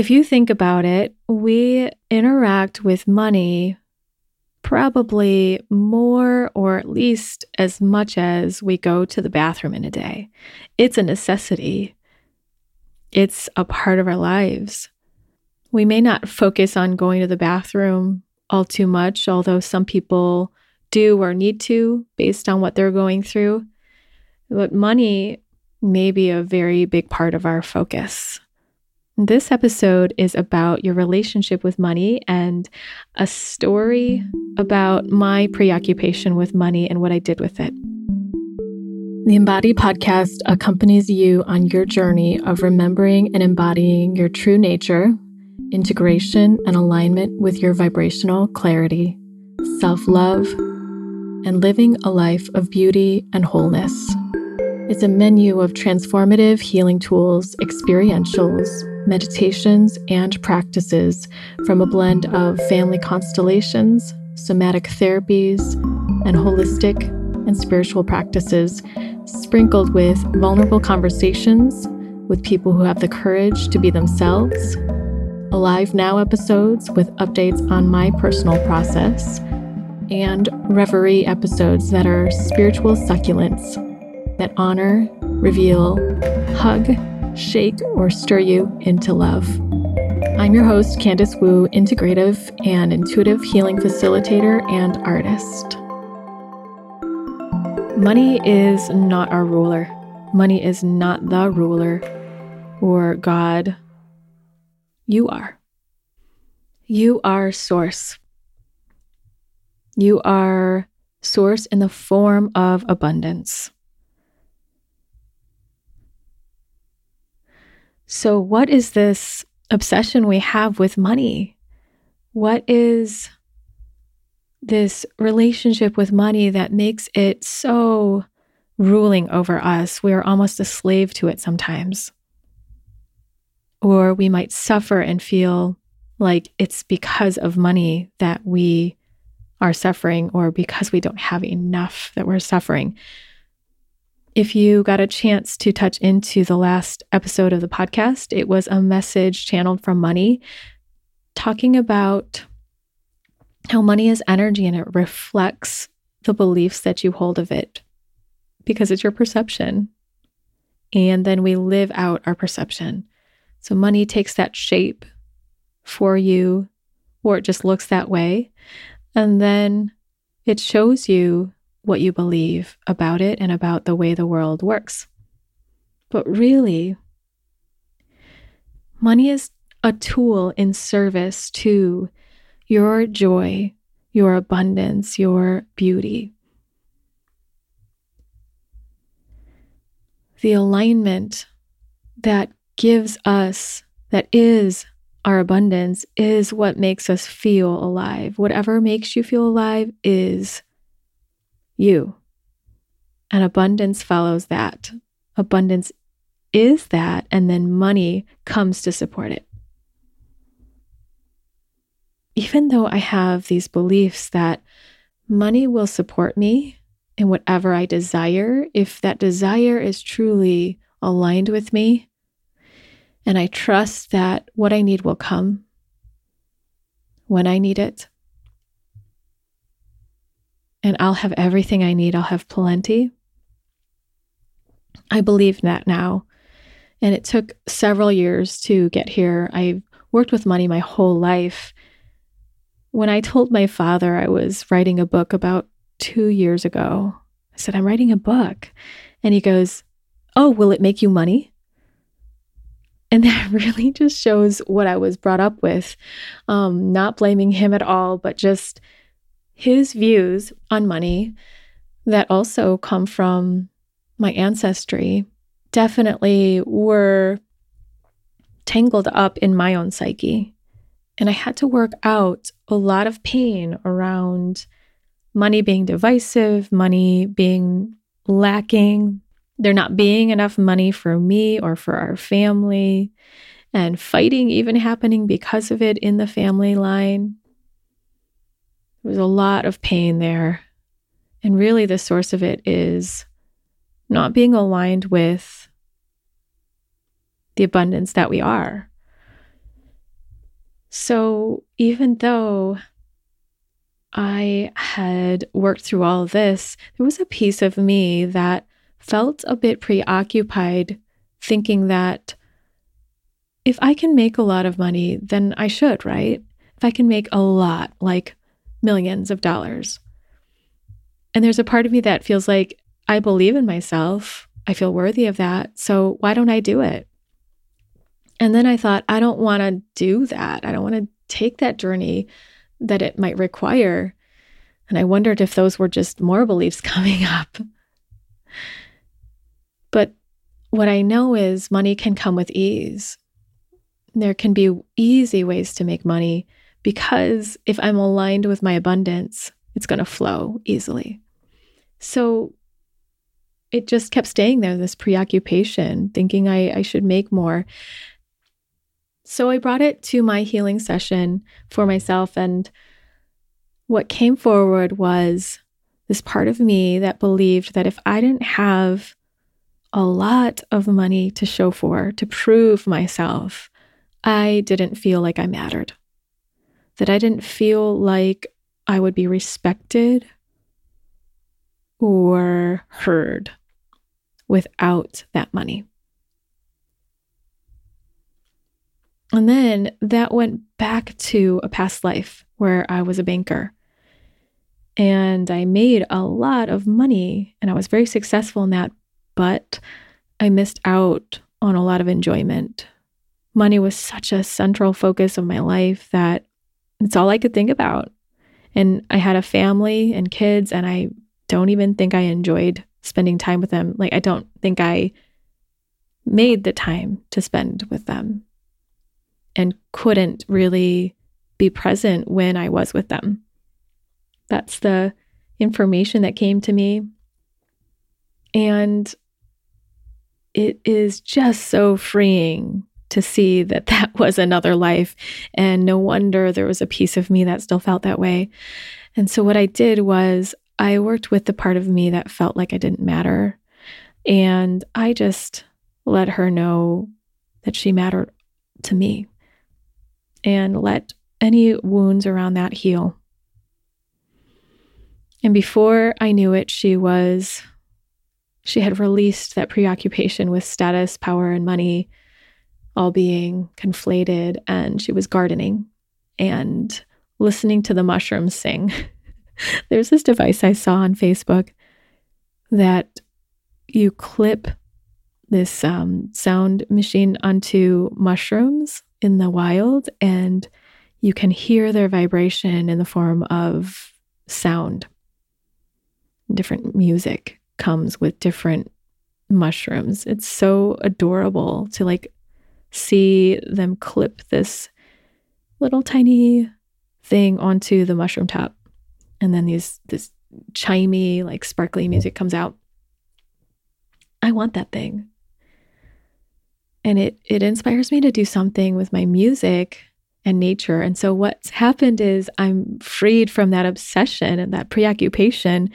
If you think about it, we interact with money probably more or at least as much as we go to the bathroom in a day. It's a necessity, it's a part of our lives. We may not focus on going to the bathroom all too much, although some people do or need to based on what they're going through. But money may be a very big part of our focus. This episode is about your relationship with money and a story about my preoccupation with money and what I did with it. The Embody podcast accompanies you on your journey of remembering and embodying your true nature, integration and alignment with your vibrational clarity, self love, and living a life of beauty and wholeness. It's a menu of transformative healing tools, experientials, meditations, and practices from a blend of family constellations, somatic therapies, and holistic and spiritual practices, sprinkled with vulnerable conversations with people who have the courage to be themselves, Alive Now episodes with updates on my personal process, and Reverie episodes that are spiritual succulents that honor, reveal, hug, shake, or stir you into love. I'm your host, Candice Wu, integrative and intuitive healing facilitator and artist. Money is not our ruler. Money is not the ruler or God. You are. You are source. You are source in the form of abundance. So, what is this obsession we have with money? What is this relationship with money that makes it so ruling over us? We're almost a slave to it sometimes. Or we might suffer and feel like it's because of money that we are suffering, or because we don't have enough that we're suffering. If you got a chance to touch into the last episode of the podcast, it was a message channeled from money talking about how money is energy and it reflects the beliefs that you hold of it because it's your perception. And then we live out our perception. So money takes that shape for you, or it just looks that way. And then it shows you what you believe about it and about the way the world works. But really, money is a tool in service to your joy, your abundance, your beauty. The alignment that gives us, that is our abundance, is what makes us feel alive. Whatever makes you feel alive is you. And abundance follows that. Abundance is that, and then money comes to support it. Even though I have these beliefs that money will support me in whatever I desire, if that desire is truly aligned with me, and I trust that what I need will come when I need it, and I'll have everything I need. I'll have plenty. I believe that now. And it took several years to get here. I've worked with money my whole life. When I told my father I was writing a book about two years ago, I said, I'm writing a book. And he goes, Oh, will it make you money? And that really just shows what I was brought up with. Um, not blaming him at all, but just his views on money that also come from my ancestry definitely were tangled up in my own psyche. And I had to work out a lot of pain around money being divisive, money being lacking, there not being enough money for me or for our family, and fighting even happening because of it in the family line. There was a lot of pain there. And really, the source of it is not being aligned with the abundance that we are. So even though I had worked through all this, there was a piece of me that felt a bit preoccupied, thinking that if I can make a lot of money, then I should, right? If I can make a lot, like millions of dollars. And there's a part of me that feels like I believe in myself. I feel worthy of that. So why don't I do it? And then I thought, I don't want to do that. I don't want to take that journey that it might require. And I wondered if those were just more beliefs coming up. But what I know is money can come with ease. There can be easy ways to make money because if I'm aligned with my abundance, it's going to flow easily. So it just kept staying there, this preoccupation, thinking I, I should make more. So I brought it to my healing session for myself. And what came forward was this part of me that believed that if I didn't have a lot of money to show for, to prove myself, I didn't feel like I mattered. That I didn't feel like I would be respected or heard without that money. And then that went back to a past life where I was a banker. And I made a lot of money and I was very successful in that, but I missed out on a lot of enjoyment. Money was such a central focus of my life that it's all I could think about. And I had a family and kids, and I don't even think I enjoyed spending time with them. Like, I don't think I made the time to spend with them and couldn't really be present when I was with them. That's the information that came to me. And it is just so freeing to see that that was another life. And no wonder there was a piece of me that still felt that way. And so, what I did was I worked with the part of me that felt like I didn't matter. And I just let her know that she mattered to me and let any wounds around that heal. And before I knew it, she was, she had released that preoccupation with status, power, and money all being conflated. And she was gardening and listening to the mushrooms sing. There's this device I saw on Facebook that you clip this um, sound machine onto mushrooms in the wild and you can hear their vibration in the form of sound. Different music comes with different mushrooms. It's so adorable to like see them clip this little tiny thing onto the mushroom top. And then these this chimey, like sparkly music comes out. I want that thing and it it inspires me to do something with my music and nature. And so what's happened is I'm freed from that obsession and that preoccupation,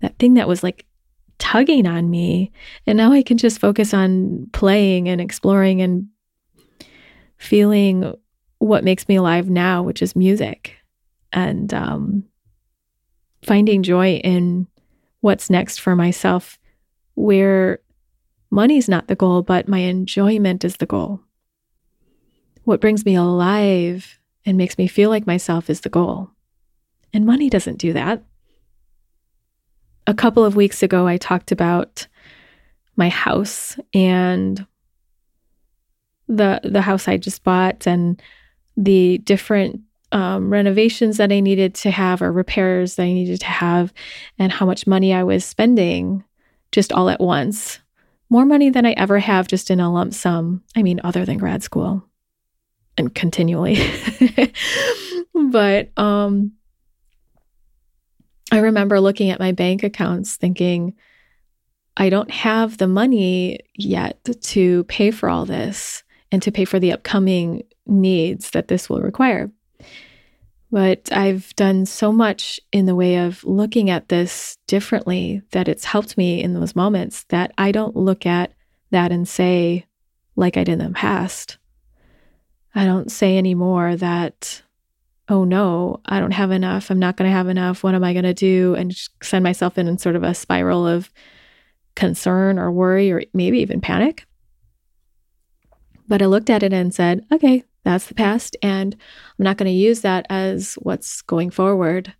that thing that was like tugging on me. And now I can just focus on playing and exploring and feeling what makes me alive now, which is music. And um, finding joy in what's next for myself, where Money's not the goal, but my enjoyment is the goal. What brings me alive and makes me feel like myself is the goal. And money doesn't do that. A couple of weeks ago, I talked about my house and the the house I just bought and the different um, renovations that I needed to have or repairs that I needed to have, and how much money I was spending just all at once more money than I ever have just in a lump sum. I mean, other than grad school and continually. but um, I remember looking at my bank accounts thinking, I don't have the money yet to pay for all this and to pay for the upcoming needs that this will require. But I've done so much in the way of looking at this differently that it's helped me in those moments that I don't look at that and say, like I did in the past, I don't say anymore that, oh no, I don't have enough. I'm not going to have enough. What am I going to do? And send myself in, in sort of a spiral of concern or worry or maybe even panic. But I looked at it and said, okay, that's the past. And I'm not going to use that as what's going forward.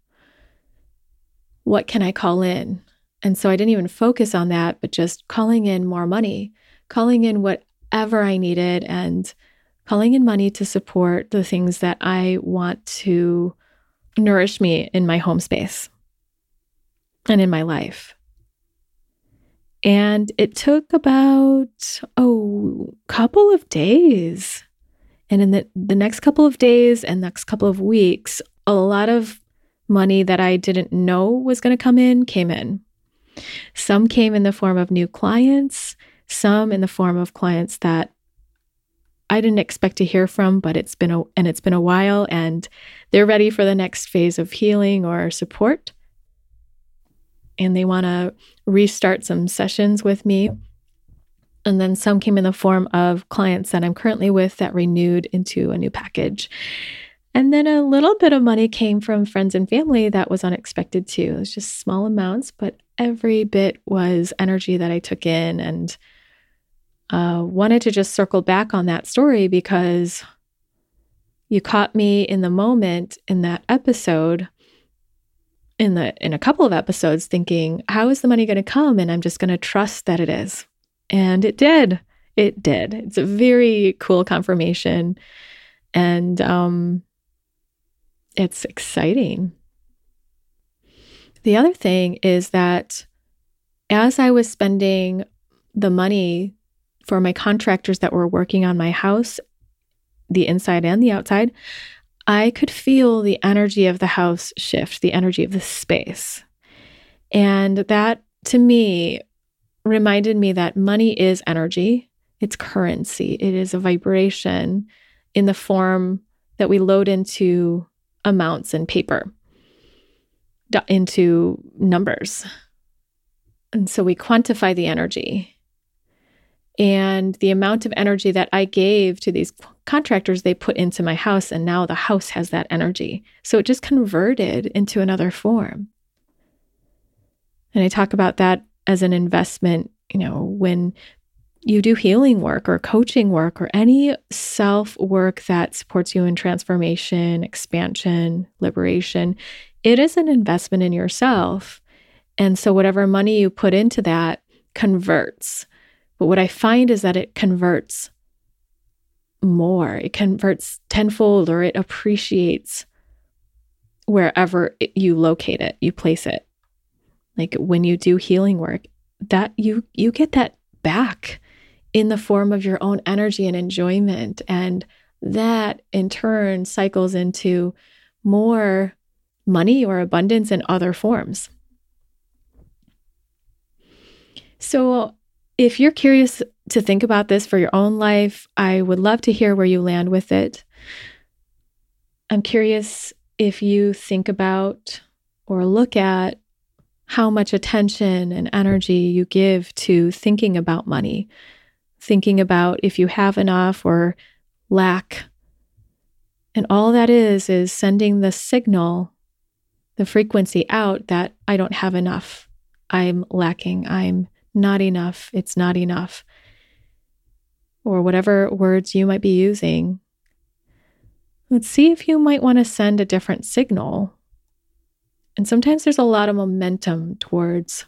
What can I call in? And so I didn't even focus on that, but just calling in more money, calling in whatever I needed and calling in money to support the things that I want to nourish me in my home space and in my life. And it took about, oh, couple of days. And in the, the next couple of days and next couple of weeks, a lot of money that I didn't know was going to come in came in. Some came in the form of new clients, some in the form of clients that I didn't expect to hear from, but it's been a and it's been a while and they're ready for the next phase of healing or support. And they want to restart some sessions with me. And then some came in the form of clients that I'm currently with that renewed into a new package. And then a little bit of money came from friends and family that was unexpected too. It was just small amounts, but every bit was energy that I took in and uh, wanted to just circle back on that story because you caught me in the moment in that episode in the in a couple of episodes thinking how is the money going to come? And i'm just going to trust that it is. And it did. It did. It's a very cool confirmation. And um it's exciting. The other thing is that as i was spending the money for my contractors that were working on my house, the inside and the outside, I could feel the energy of the house shift, the energy of the space. And that to me reminded me that money is energy, it's currency, it is a vibration in the form that we load into amounts and paper, into numbers. And so we quantify the energy and the amount of energy that I gave to these contractors, they put into my house, and now the house has that energy. So it just converted into another form. And I talk about that as an investment, you know, when you do healing work or coaching work or any self work that supports you in transformation, expansion, liberation, it is an investment in yourself. And so, whatever money you put into that converts. But what I find is that it converts more, it converts tenfold or it appreciates wherever it, you locate it, you place it. Like when you do healing work, that you you get that back in the form of your own energy and enjoyment and that in turn cycles into more money or abundance in other forms. So if you're curious to think about this for your own life, I would love to hear where you land with it. I'm curious if you think about or look at how much attention and energy you give to thinking about money, thinking about if you have enough or lack. And all that is, is sending the signal, the frequency out that I don't have enough. I'm lacking. I'm not enough, it's not enough, or whatever words you might be using. Let's see if you might want to send a different signal. And sometimes there's a lot of momentum towards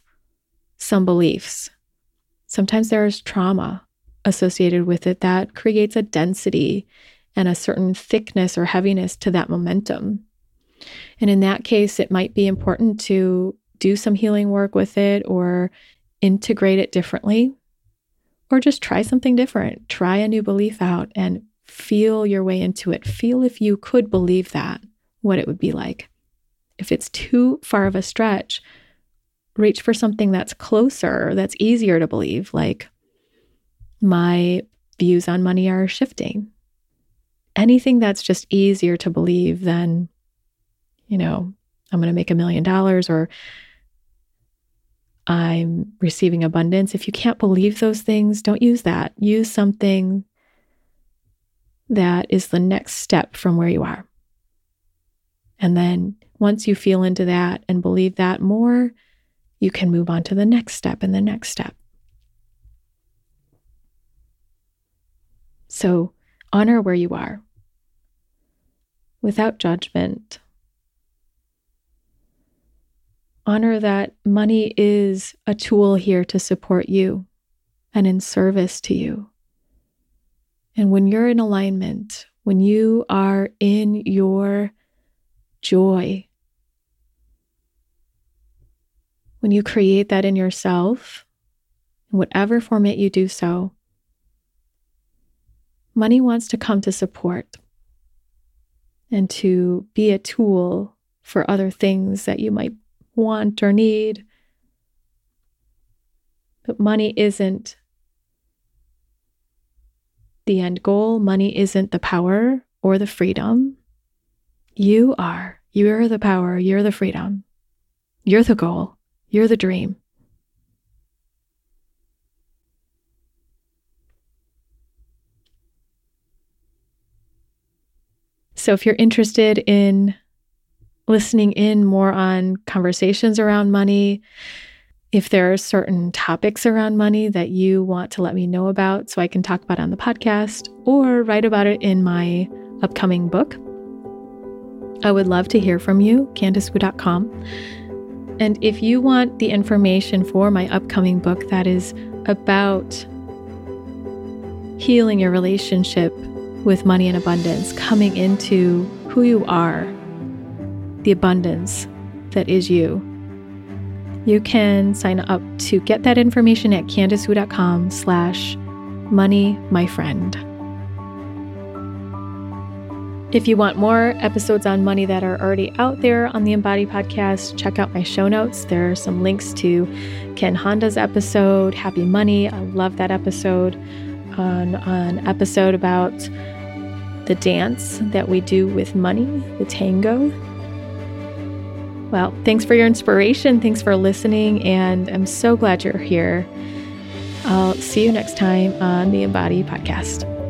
some beliefs. Sometimes there's trauma associated with it that creates a density and a certain thickness or heaviness to that momentum. And in that case, it might be important to do some healing work with it or integrate it differently, or just try something different. Try a new belief out and feel your way into it. Feel if you could believe that, what it would be like. If it's too far of a stretch, reach for something that's closer, that's easier to believe, like my views on money are shifting. Anything that's just easier to believe than, you know, I'm going to make a million dollars or I'm receiving abundance. If you can't believe those things, don't use that. Use something that is the next step from where you are. And then once you feel into that and believe that more, you can move on to the next step and the next step. So honor where you are without judgment. Honor that money is a tool here to support you and in service to you. And when you're in alignment, when you are in your joy, when you create that in yourself, in whatever format you do so, money wants to come to support and to be a tool for other things that you might want or need. But money isn't the end goal. Money isn't the power or the freedom. You are. You're the power. You're the freedom. You're the goal. You're the dream. So, if you're interested in listening in more on conversations around money, if there are certain topics around money that you want to let me know about so I can talk about on the podcast or write about it in my upcoming book, I would love to hear from you, CandiceWu.com. And if you want the information for my upcoming book that is about healing your relationship with money and abundance, coming into who you are, the abundance that is you, you can sign up to get that information at candicewu.com slash money my friend. If you want more episodes on money that are already out there on the Embody podcast, check out my show notes. There are some links to Ken Honda's episode, Happy Money. I love that episode. On an episode about the dance that we do with money, the tango. Well, thanks for your inspiration. Thanks for listening. And I'm so glad you're here. I'll see you next time on the Embody Podcast.